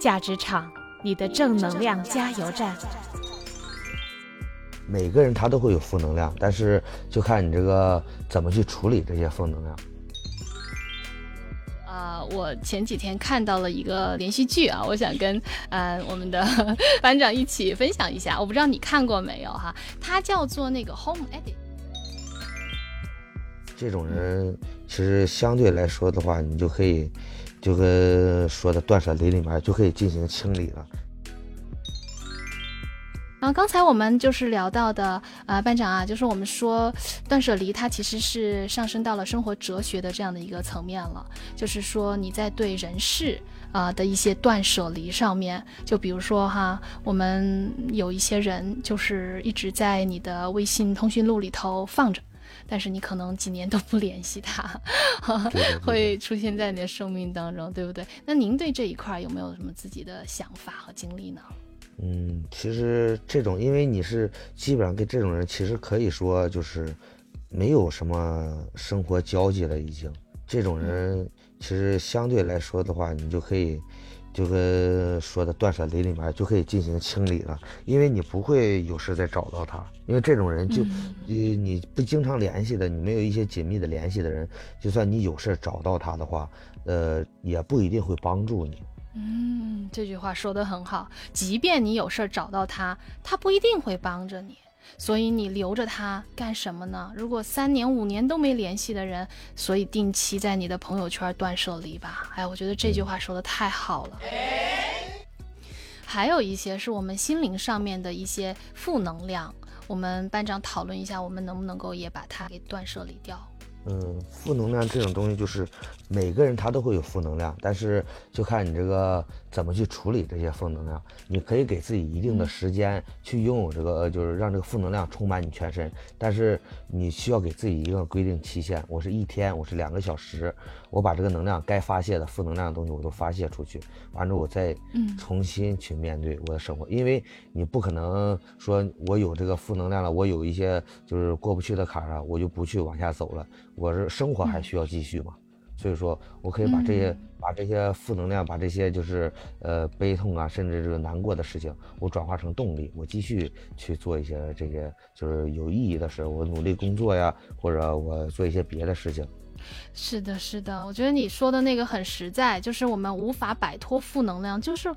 价值场，你的正能量加油站。每个人他都会有负能量，但是就看你这个怎么去处理这些负能量。啊，我前几天看到了一个连续剧啊，我想跟呃我们的 班长一起分享一下。我不知道你看过没有哈？它叫做那个 Home Edit。这种人其实相对来说的话，你就可以就跟说的断舍离里面就可以进行清理了。然后刚才我们就是聊到的，呃，班长啊，就是我们说断舍离，它其实是上升到了生活哲学的这样的一个层面了。就是说你在对人事啊的一些断舍离上面，就比如说哈，我们有一些人就是一直在你的微信通讯录里头放着，但是你可能几年都不联系他，会出现在你的生命当中，对不对？那您对这一块有没有什么自己的想法和经历呢？嗯，其实这种，因为你是基本上跟这种人，其实可以说就是没有什么生活交集了，已经。这种人其实相对来说的话，你就可以就跟说的断舍离里面就可以进行清理了，因为你不会有事再找到他，因为这种人就你你不经常联系的，你没有一些紧密的联系的人，就算你有事找到他的话，呃，也不一定会帮助你。嗯，这句话说的很好。即便你有事找到他，他不一定会帮着你，所以你留着他干什么呢？如果三年五年都没联系的人，所以定期在你的朋友圈断舍离吧。哎，我觉得这句话说的太好了。还有一些是我们心灵上面的一些负能量，我们班长讨论一下，我们能不能够也把它给断舍离掉？嗯，负能量这种东西就是每个人他都会有负能量，但是就看你这个怎么去处理这些负能量。你可以给自己一定的时间去拥有这个，就是让这个负能量充满你全身，但是你需要给自己一个规定期限。我是一天，我是两个小时，我把这个能量该发泄的负能量的东西我都发泄出去，完之后我再重新去面对我的生活。因为你不可能说我有这个负能量了，我有一些就是过不去的坎儿啊，我就不去往下走了。我是生活还需要继续嘛，所以说我可以把这些把这些负能量，把这些就是呃悲痛啊，甚至这个难过的事情，我转化成动力，我继续去做一些这些就是有意义的事，我努力工作呀，或者我做一些别的事情。是的，是的，我觉得你说的那个很实在，就是我们无法摆脱负能量，就是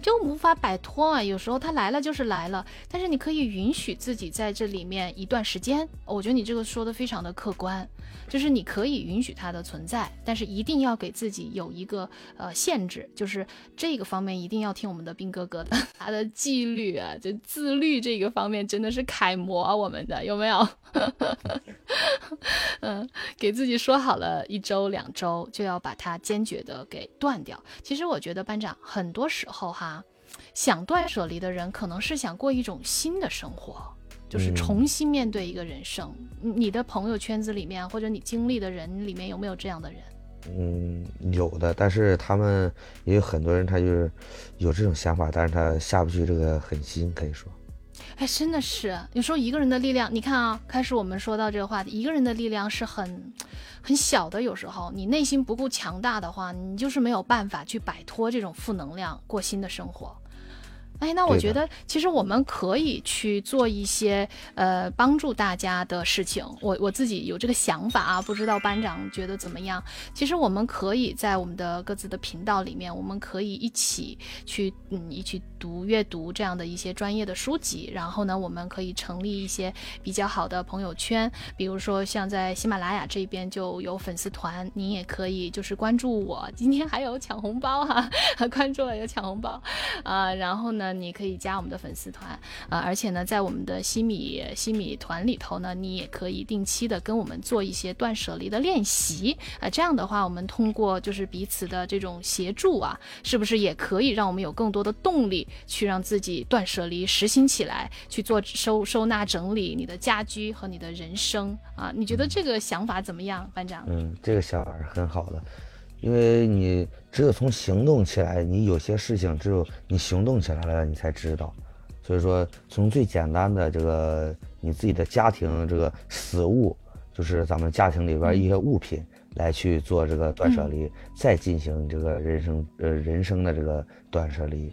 就无法摆脱啊。有时候他来了就是来了，但是你可以允许自己在这里面一段时间。我觉得你这个说的非常的客观。就是你可以允许它的存在，但是一定要给自己有一个呃限制，就是这个方面一定要听我们的兵哥哥的，他的纪律啊，就自律这个方面真的是楷模，我们的有没有？嗯，给自己说好了一周两周就要把它坚决的给断掉。其实我觉得班长很多时候哈，想断舍离的人可能是想过一种新的生活。就是重新面对一个人生，你的朋友圈子里面或者你经历的人里面有没有这样的人？嗯，有的，但是他们也有很多人，他就是有这种想法，但是他下不去这个狠心，可以说。哎，真的是，有时候一个人的力量，你看啊，开始我们说到这个话题，一个人的力量是很很小的，有时候你内心不够强大的话，你就是没有办法去摆脱这种负能量，过新的生活。哎，那我觉得其实我们可以去做一些呃帮助大家的事情。我我自己有这个想法啊，不知道班长觉得怎么样？其实我们可以在我们的各自的频道里面，我们可以一起去嗯一起读阅读这样的一些专业的书籍。然后呢，我们可以成立一些比较好的朋友圈，比如说像在喜马拉雅这边就有粉丝团，你也可以就是关注我。今天还有抢红包哈，关注了有抢红包啊，然后呢。你可以加我们的粉丝团啊，而且呢，在我们的西米西米团里头呢，你也可以定期的跟我们做一些断舍离的练习啊。这样的话，我们通过就是彼此的这种协助啊，是不是也可以让我们有更多的动力去让自己断舍离实行起来，去做收收纳整理你的家居和你的人生啊？你觉得这个想法怎么样，班长？嗯，这个想法是很好的。因为你只有从行动起来，你有些事情只有你行动起来了，你才知道。所以说，从最简单的这个你自己的家庭这个死物，就是咱们家庭里边一些物品，来去做这个断舍离，再进行这个人生呃人生的这个断舍离。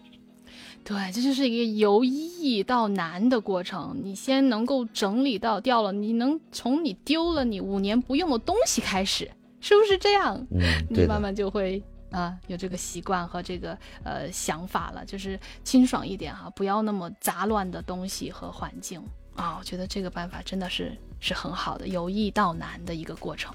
对，这就是一个由易到难的过程。你先能够整理到掉了，你能从你丢了你五年不用的东西开始，是不是这样？嗯，你慢慢就会啊有这个习惯和这个呃想法了，就是清爽一点哈，不要那么杂乱的东西和环境啊。我觉得这个办法真的是是很好的，由易到难的一个过程。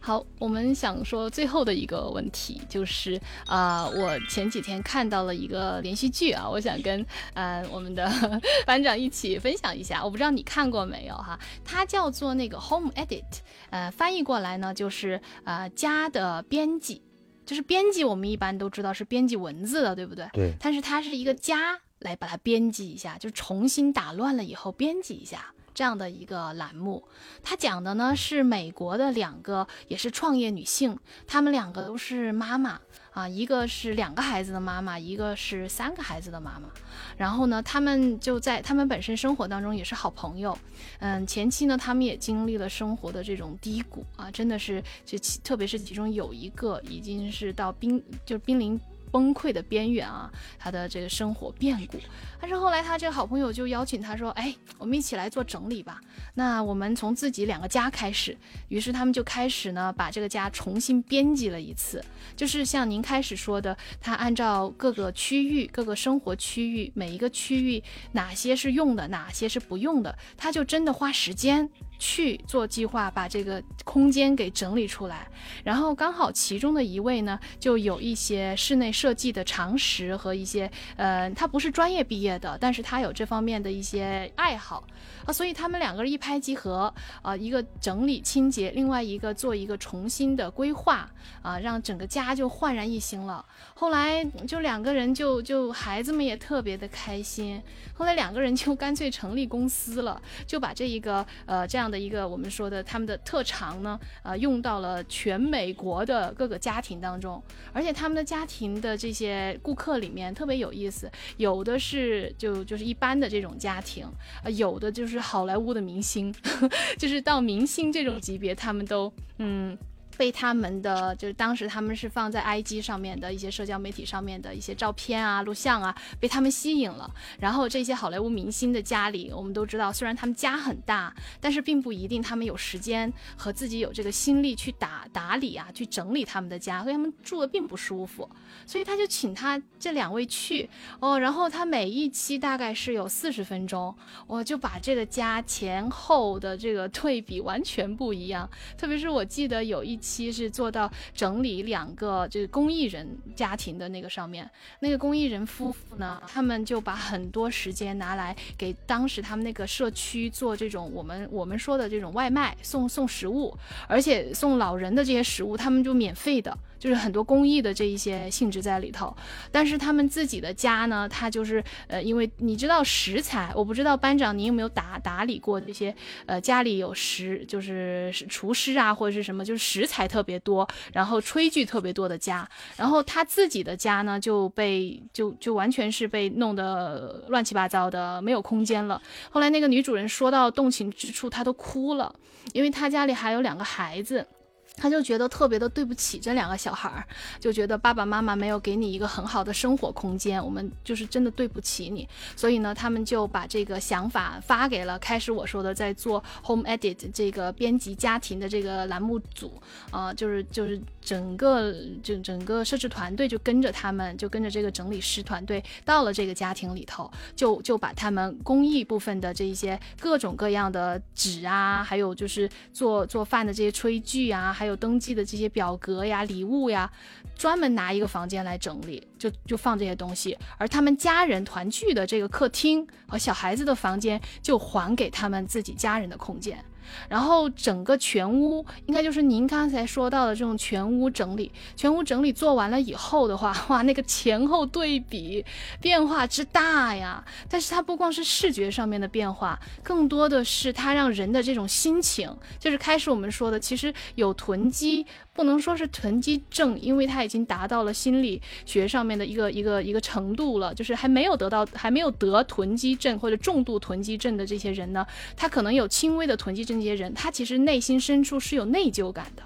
好，我们想说最后的一个问题就是，啊，我前几天看到了一个连续剧啊，我想跟呃我们的 班长一起分享一下。我不知道你看过没有哈？它叫做那个 Home Edit，呃，翻译过来呢就是呃家的编辑，就是编辑。我们一般都知道是编辑文字的，对不对？对。但是它是一个家来把它编辑一下，就重新打乱了以后编辑一下。这样的一个栏目，它讲的呢是美国的两个也是创业女性，她们两个都是妈妈啊，一个是两个孩子的妈妈，一个是三个孩子的妈妈。然后呢，他们就在他们本身生活当中也是好朋友，嗯，前期呢他们也经历了生活的这种低谷啊，真的是就特别是其中有一个已经是到濒就濒临。崩溃的边缘啊，他的这个生活变故。但是后来他这个好朋友就邀请他说：“哎，我们一起来做整理吧。那我们从自己两个家开始。”于是他们就开始呢，把这个家重新编辑了一次。就是像您开始说的，他按照各个区域、各个生活区域，每一个区域哪些是用的，哪些是不用的，他就真的花时间。去做计划，把这个空间给整理出来。然后刚好其中的一位呢，就有一些室内设计的常识和一些，呃，他不是专业毕业的，但是他有这方面的一些爱好啊，所以他们两个人一拍即合啊，一个整理清洁，另外一个做一个重新的规划啊，让整个家就焕然一新了。后来就两个人就就孩子们也特别的开心。后来两个人就干脆成立公司了，就把这一个呃这样的一个我们说的他们的特长呢，呃用到了全美国的各个家庭当中，而且他们的家庭的这些顾客里面特别有意思，有的是就就是一般的这种家庭，呃有的就是好莱坞的明星，就是到明星这种级别，他们都嗯。被他们的就是当时他们是放在 IG 上面的一些社交媒体上面的一些照片啊、录像啊，被他们吸引了。然后这些好莱坞明星的家里，我们都知道，虽然他们家很大，但是并不一定他们有时间和自己有这个心力去打打理啊，去整理他们的家，所以他们住的并不舒服。所以他就请他这两位去哦，然后他每一期大概是有四十分钟，我就把这个家前后的这个 对比完全不一样。特别是我记得有一。期是做到整理两个就是公益人家庭的那个上面，那个公益人夫妇呢，他们就把很多时间拿来给当时他们那个社区做这种我们我们说的这种外卖送送食物，而且送老人的这些食物他们就免费的。就是很多公益的这一些性质在里头，但是他们自己的家呢，他就是呃，因为你知道食材，我不知道班长你有没有打打理过这些呃，家里有食就是厨师啊或者是什么，就是食材特别多，然后炊具特别多的家，然后他自己的家呢就被就就完全是被弄得乱七八糟的，没有空间了。后来那个女主人说到动情之处，她都哭了，因为她家里还有两个孩子。他就觉得特别的对不起这两个小孩儿，就觉得爸爸妈妈没有给你一个很好的生活空间，我们就是真的对不起你。所以呢，他们就把这个想法发给了开始我说的在做 home edit 这个编辑家庭的这个栏目组，啊，就是就是整个就整个摄制团队就跟着他们，就跟着这个整理师团队到了这个家庭里头，就就把他们公益部分的这一些各种各样的纸啊，还有就是做做饭的这些炊具啊。还有登记的这些表格呀、礼物呀，专门拿一个房间来整理，就就放这些东西。而他们家人团聚的这个客厅和小孩子的房间，就还给他们自己家人的空间。然后整个全屋应该就是您刚才说到的这种全屋整理，全屋整理做完了以后的话，哇，那个前后对比变化之大呀！但是它不光是视觉上面的变化，更多的是它让人的这种心情，就是开始我们说的，其实有囤积。不能说是囤积症，因为他已经达到了心理学上面的一个一个一个程度了，就是还没有得到还没有得囤积症或者重度囤积症的这些人呢，他可能有轻微的囤积症，这些人他其实内心深处是有内疚感的。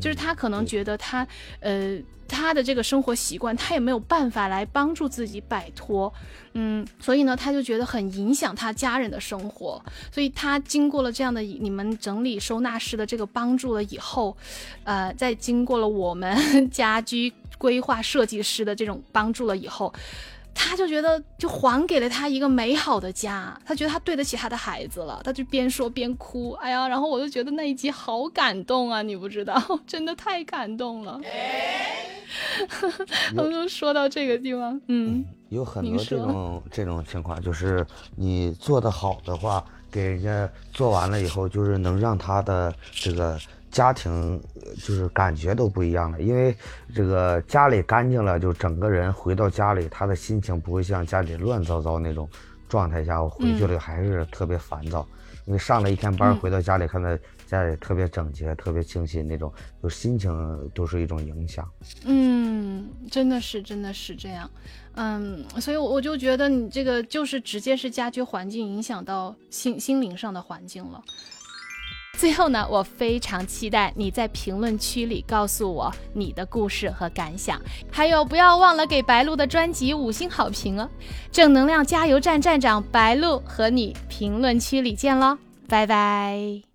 就是他可能觉得他，呃，他的这个生活习惯，他也没有办法来帮助自己摆脱，嗯，所以呢，他就觉得很影响他家人的生活，所以他经过了这样的你们整理收纳师的这个帮助了以后，呃，在经过了我们 家居规划设计师的这种帮助了以后。他就觉得就还给了他一个美好的家，他觉得他对得起他的孩子了，他就边说边哭，哎呀，然后我就觉得那一集好感动啊，你不知道，真的太感动了。我就说到这个地方，嗯，有很多这种这种情况，就是你做的好的话，给人家做完了以后，就是能让他的这个。家庭就是感觉都不一样了，因为这个家里干净了，就整个人回到家里，他的心情不会像家里乱糟糟那种状态下，我回去了还是特别烦躁。因为上了一天班，回到家里看到家里特别整洁、特别清新那种，就心情都是一种影响。嗯，真的是，真的是这样。嗯，所以我就觉得你这个就是直接是家居环境影响到心心灵上的环境了。最后呢，我非常期待你在评论区里告诉我你的故事和感想，还有不要忘了给白鹿的专辑五星好评哦！正能量加油站站长白鹿和你评论区里见喽，拜拜。